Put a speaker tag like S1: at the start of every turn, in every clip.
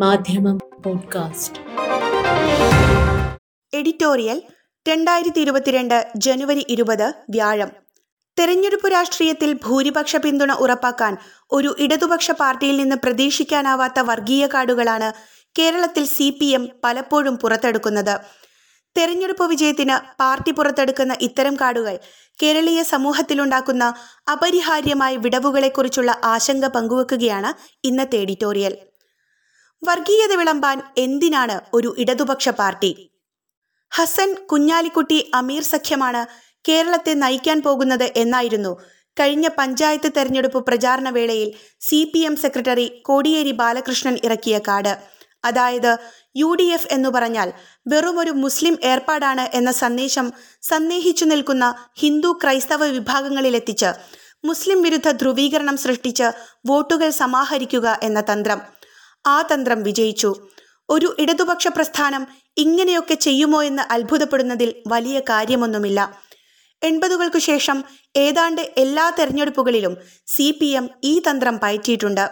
S1: മാധ്യമം podcast.
S2: Editorial രണ്ടായിരത്തി ഇരുപത്തിരണ്ട് ജനുവരി ഇരുപത് വ്യാഴം. തെരഞ്ഞെടുപ്പ് രാഷ്ട്രീയത്തിൽ ഭൂരിപക്ഷ പിന്തുണ ഉറപ്പാക്കാൻ ഒരു ഇടതുപക്ഷ പാർട്ടിയിൽ നിന്ന് പ്രതീക്ഷിക്കാനാവാത്ത വർഗീയ കാർഡുകളാണ് കേരളത്തിൽ സി പി എം പലപ്പോഴും പുറത്തെടുക്കുന്നത്. തെരഞ്ഞെടുപ്പ് വിജയത്തിന് പാർട്ടി പുറത്തെടുക്കുന്ന ഇത്തരം കാർഡുകൾ കേരളീയ സമൂഹത്തിലുണ്ടാക്കുന്ന അപരിഹാര്യമായ വിടവുകളെക്കുറിച്ചുള്ള ആശങ്ക പങ്കുവെക്കുകയാണ് ഇന്നത്തെ എഡിറ്റോറിയൽ. വർഗീയത വിളമ്പാൻ എന്തിനാണ് ഒരു ഇടതുപക്ഷ പാർട്ടി? ഹസൻ കുഞ്ഞാലിക്കുട്ടി അമീർ സഖ്യമാണ് കേരളത്തെ നയിക്കാൻ പോകുന്നത് എന്നായിരുന്നു കഴിഞ്ഞ പഞ്ചായത്ത് തെരഞ്ഞെടുപ്പ് പ്രചാരണ വേളയിൽ C P M secretary Kodiyeri Balakrishnan ഇറക്കിയ കാർഡ്. അതായത് യു ഡി എഫ് എന്നു പറഞ്ഞാൽ വെറുമൊരു മുസ്ലിം ഏർപ്പാടാണ് എന്ന സന്ദേശം സന്ദേഹിച്ചു നിൽക്കുന്ന ഹിന്ദു ക്രൈസ്തവ വിഭാഗങ്ങളിലെത്തിച്ച് മുസ്ലിം വിരുദ്ധ ധ്രുവീകരണം സൃഷ്ടിച്ച് വോട്ടുകൾ സമാഹരിക്കുക എന്ന തന്ത്രം. ആ തന്ത്രം വിജയിച്ചു. ഒരു ഇടതുപക്ഷ പ്രസ്ഥാനം ഇങ്ങനെയൊക്കെ ചെയ്യുമോ എന്ന് അത്ഭുതപ്പെടുന്നതിൽ വലിയ കാര്യമൊന്നുമില്ല. എൺപതുകൾക്കു ശേഷം ഏതാണ്ട് എല്ലാ തെരഞ്ഞെടുപ്പുകളിലും സി പി എം ഈ തന്ത്രം പയറ്റിയിട്ടുണ്ട്.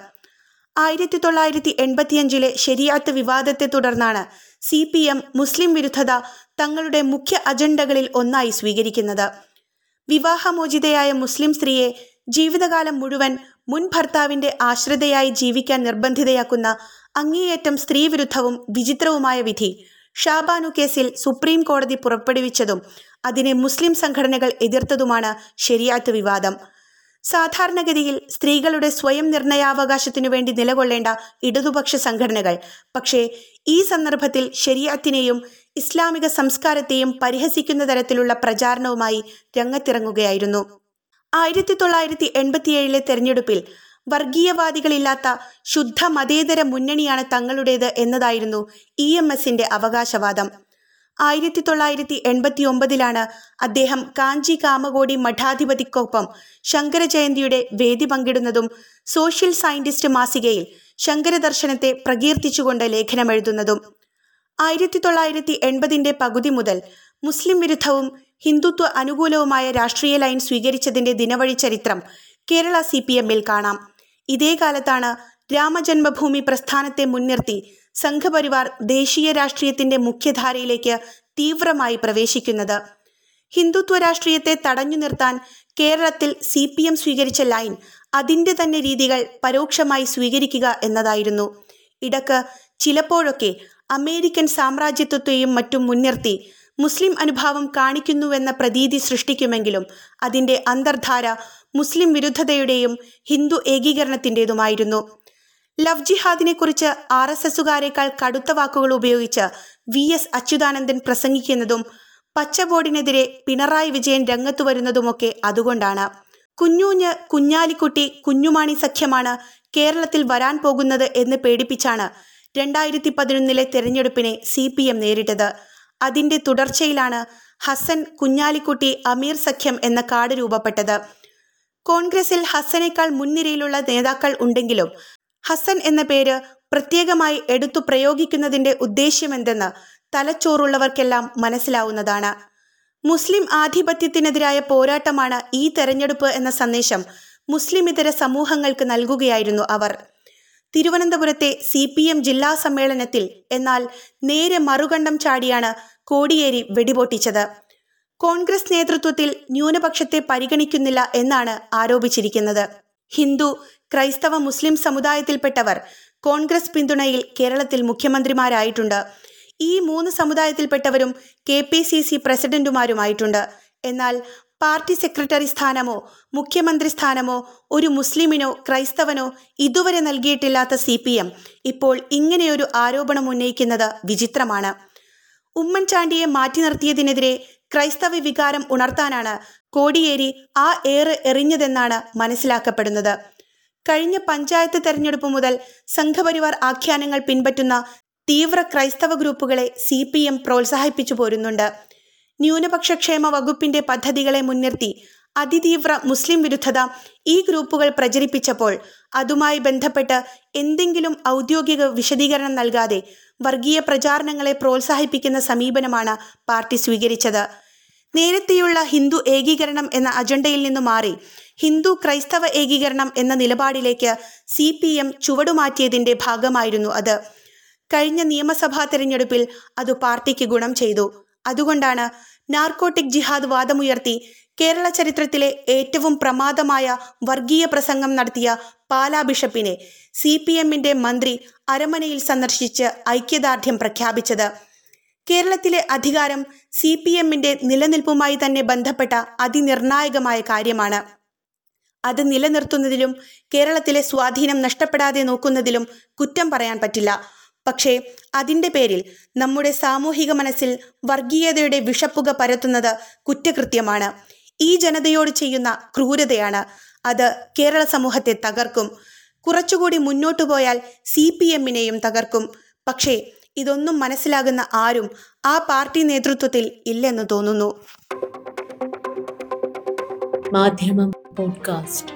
S2: ആയിരത്തി തൊള്ളായിരത്തി എൺപത്തിയഞ്ചിലെ ശരിയാത്ത് വിവാദത്തെ തുടർന്നാണ് സി പി എം മുസ്ലിം വിരുദ്ധത തങ്ങളുടെ മുഖ്യ അജണ്ടകളിൽ ഒന്നായി സ്വീകരിക്കുന്നത്. വിവാഹമോചിതയായ മുസ്ലിം സ്ത്രീയെ ജീവിതകാലം മുഴുവൻ മുൻ ഭർത്താവിന്റെ ആശ്രിതയായി ജീവിക്കാൻ നിർബന്ധിതയാക്കുന്ന അങ്ങേയറ്റം സ്ത്രീവിരുദ്ധവും വിചിത്രവുമായ വിധി. ഷാബാനു കേസിൽ സുപ്രീം കോടതി പുറപ്പെടുവിച്ചതും അതിനെ മുസ്ലിം സംഘടനകൾ എതിർത്തതുമാണ് ശരിയാത്ത് വിവാദം. സാധാരണഗതിയിൽ സ്ത്രീകളുടെ സ്വയം നിർണയാവകാശത്തിനു വേണ്ടി നിലകൊള്ളേണ്ട ഇടതുപക്ഷ സംഘടനകൾ. പക്ഷേ ഈ സന്ദർഭത്തിൽ ശരിയാത്തിനെയും ഇസ്ലാമിക സംസ്കാരത്തെയും പരിഹസിക്കുന്ന തരത്തിലുള്ള പ്രചാരണവുമായി രംഗത്തിറങ്ങുകയായിരുന്നു. ആയിരത്തി തൊള്ളായിരത്തി എൺപത്തിയേഴിലെ തെരഞ്ഞെടുപ്പിൽ വർഗീയവാദികളില്ലാത്ത ശുദ്ധ മതേതര മുന്നണിയാണ് തങ്ങളുടേത് എന്നതായിരുന്നു ഇ എം എസിന്റെ അവകാശവാദം. ആയിരത്തി തൊള്ളായിരത്തി എൺപത്തി ഒമ്പതിലാണ് അദ്ദേഹം കാഞ്ചി കാമകോടി മഠാധിപതിക്കൊപ്പം ശങ്കരജയന്തിയുടെ വേദി പങ്കിടുന്നതും സോഷ്യൽ സയന്റിസ്റ്റ് മാസികയിൽ ശങ്കരദർശനത്തെ പ്രകീർത്തിച്ചുകൊണ്ട് ലേഖനമെഴുതുന്നതും. ആയിരത്തി തൊള്ളായിരത്തി എൺപതിന്റെ പകുതി മുതൽ മുസ്ലിം വിരുദ്ധവും ഹിന്ദുത്വ അനുകൂലവുമായ രാഷ്ട്രീയ ലൈൻ സ്വീകരിച്ചതിന്റെ ദിനവഴി ചരിത്രം കേരള സി പി എമ്മിൽ കാണാം. ഇതേ കാലത്താണ് രാമജന്മഭൂമി പ്രസ്ഥാനത്തെ മുൻനിർത്തി സംഘപരിവാർ ദേശീയ രാഷ്ട്രീയത്തിന്റെ മുഖ്യധാരയിലേക്ക് തീവ്രമായി പ്രവേശിക്കുന്നത്. ഹിന്ദുത്വ രാഷ്ട്രീയത്തെ തടഞ്ഞു നിർത്താൻ കേരളത്തിൽ സി പി എം സ്വീകരിച്ച ലൈൻ അതിന്റെ തന്നെ രീതികൾ പരോക്ഷമായി സ്വീകരിക്കുക എന്നതായിരുന്നു. ഇടയ്ക്ക് ചിലപ്പോഴൊക്കെ അമേരിക്കൻ സാമ്രാജ്യത്വത്തെയും മറ്റും മുൻനിർത്തി മുസ്ലിം അനുഭാവം കാണിക്കുന്നുവെന്ന പ്രതീതി സൃഷ്ടിക്കുമെങ്കിലും അതിന്റെ അന്തർധാര മുസ്ലിം വിരുദ്ധതയുടെയും ഹിന്ദു ഏകീകരണത്തിന്റെതുമായിരുന്നു ലവ് ജിഹാദിനെക്കുറിച്ച് ആർ എസ് എസുകാരേക്കാൾ കടുത്ത വാക്കുകൾ ഉപയോഗിച്ച് വി എസ് അച്യുതാനന്ദൻ പ്രസംഗിക്കുന്നതും പച്ചബോർഡിനെതിരെ പിണറായി വിജയൻ രംഗത്തു വരുന്നതുമൊക്കെ അതുകൊണ്ടാണ്. കുഞ്ഞൂഞ്ഞ് കുഞ്ഞാലിക്കുട്ടി കുഞ്ഞുമാണി സഖ്യമാണ് കേരളത്തിൽ വരാൻ പോകുന്നത് എന്ന് പേടിപ്പിച്ചാണ് രണ്ടായിരത്തി പതിനൊന്നിലെ തെരഞ്ഞെടുപ്പിനെ സി പി എം നേരിട്ടത്. അതിന്റെ തുടർച്ചയിലാണ് ഹസൻ കുഞ്ഞാലിക്കുട്ടി അമീർ സഖ്യം എന്ന കാർഡ് രൂപപ്പെട്ടത്. കോൺഗ്രസിൽ ഹസനേക്കാൾ മുൻനിരയിലുള്ള നേതാക്കൾ ഉണ്ടെങ്കിലും ഹസൻ എന്ന പേര് പ്രത്യേകമായി എടുത്തു പ്രയോഗിക്കുന്നതിന്റെ ഉദ്ദേശ്യമെന്തെന്ന് തലച്ചോറുള്ളവർക്കെല്ലാം മനസ്സിലാവുന്നതാണ്. മുസ്ലിം ആധിപത്യത്തിനെതിരായ പോരാട്ടമാണ് ഈ തെരഞ്ഞെടുപ്പ് എന്ന സന്ദേശം മുസ്ലിം ഇതര സമൂഹങ്ങൾക്ക് നൽകുകയായിരുന്നു അവർ. തിരുവനന്തപുരത്തെ സി പി എം ജില്ലാ സമ്മേളനത്തിൽ എന്നാൽ നേരെ മറുകണ്ഠം ചാടിയാണ് കോടിയേരി വെടിപൊട്ടിച്ചത്. കോൺഗ്രസ് നേതൃത്വത്തിൽ ന്യൂനപക്ഷത്തെ പരിഗണിക്കുന്നില്ല എന്നാണ് ആരോപിച്ചിരിക്കുന്നത്. ഹിന്ദു ക്രൈസ്തവ മുസ്ലിം സമുദായത്തിൽപ്പെട്ടവർ കോൺഗ്രസ് പിന്തുണയിൽ കേരളത്തിൽ മുഖ്യമന്ത്രിമാരായിട്ടുണ്ട്. ഈ മൂന്ന് സമുദായത്തിൽപ്പെട്ടവരും കെ പി സി സി പ്രസിഡന്റുമാരുമായിട്ടുണ്ട്. എന്നാൽ പാർട്ടി സെക്രട്ടറി സ്ഥാനമോ മുഖ്യമന്ത്രി സ്ഥാനമോ ഒരു മുസ്ലിമിനോ ക്രൈസ്തവനോ ഇതുവരെ നൽകിയിട്ടില്ലാത്ത സി പി എം ഇപ്പോൾ ഇങ്ങനെയൊരു ആരോപണം ഉന്നയിക്കുന്നത് വിചിത്രമാണ്. ഉമ്മൻചാണ്ടിയെ മാറ്റി നിർത്തിയതിനെതിരെ ക്രൈസ്തവ വികാരം ഉണർത്താനാണ് കോടിയേരി ആ ഏറ് എറിഞ്ഞതെന്നാണ് മനസ്സിലാക്കപ്പെടുന്നത്. കഴിഞ്ഞ പഞ്ചായത്ത് തെരഞ്ഞെടുപ്പ് മുതൽ സംഘപരിവാർ ആഖ്യാനങ്ങൾ പിൻപറ്റുന്ന തീവ്ര ക്രൈസ്തവ ഗ്രൂപ്പുകളെ സി പി എം പ്രോത്സാഹിപ്പിച്ചു പോരുന്നുണ്ട്. ന്യൂനപക്ഷ ക്ഷേമ വകുപ്പിന്റെ പദ്ധതികളെ മുൻനിർത്തി അതിതീവ്ര മുസ്ലിം വിരുദ്ധത ഈ ഗ്രൂപ്പുകൾ പ്രചരിപ്പിച്ചപ്പോൾ അതുമായി ബന്ധപ്പെട്ട് എന്തെങ്കിലും ഔദ്യോഗിക വിശദീകരണം നൽകാതെ വർഗീയ പ്രചാരണങ്ങളെ പ്രോത്സാഹിപ്പിക്കുന്ന സമീപനമാണ് പാർട്ടി സ്വീകരിച്ചത്. നേരത്തെയുള്ള ഹിന്ദു ഏകീകരണം എന്ന അജണ്ടയിൽ നിന്ന് മാറി ഹിന്ദു ക്രൈസ്തവ ഏകീകരണം എന്ന നിലപാടിലേക്ക് സി പി എം ചുവടുമാറ്റിയതിന്റെ ഭാഗമായിരുന്നു അത്. കഴിഞ്ഞ നിയമസഭാ തെരഞ്ഞെടുപ്പിൽ അത് പാർട്ടിക്ക് ഗുണം ചെയ്തു. അതുകൊണ്ടാണ് നാർക്കോട്ടിക് ജിഹാദ് വാദമുയർത്തി കേരള ചരിത്രത്തിലെ ഏറ്റവും പ്രമാദമായ വർഗീയ പ്രസംഗം നടത്തിയ പാലാ ബിഷപ്പിനെ സി പി എമ്മിന്റെ മന്ത്രി അരമനയിൽ സന്ദർശിച്ച് ഐക്യദാർഢ്യം പ്രഖ്യാപിച്ചത്. കേരളത്തിലെ അധികാരം സി പി എമ്മിന്റെ നിലനിൽപ്പുമായി തന്നെ ബന്ധപ്പെട്ട അതിനിർണായകമായ കാര്യമാണ്. അത് നിലനിർത്തുന്നതിലും കേരളത്തിലെ സ്വാധീനം നഷ്ടപ്പെടാതെ നോക്കുന്നതിലും കുറ്റം പറയാൻ പറ്റില്ല. പക്ഷേ അതിന്റെ പേരിൽ നമ്മുടെ സാമൂഹിക മനസ്സിൽ വർഗീയതയുടെ വിഷപ്പുക പരത്തുന്നത് കുറ്റകൃത്യമാണ്. ഈ ജനതയോട് ചെയ്യുന്ന ക്രൂരതയാണ്. അത് കേരള സമൂഹത്തെ തകർക്കും. കുറച്ചുകൂടി മുന്നോട്ടു പോയാൽ സി പി എമ്മിനെയും തകർക്കും. പക്ഷേ ഇതൊന്നും മനസ്സിലാകുന്ന ആരും ആ പാർട്ടി നേതൃത്വത്തിൽ ഇല്ലെന്ന് തോന്നുന്നു.
S1: മാധ്യമം പോഡ്കാസ്റ്റ്.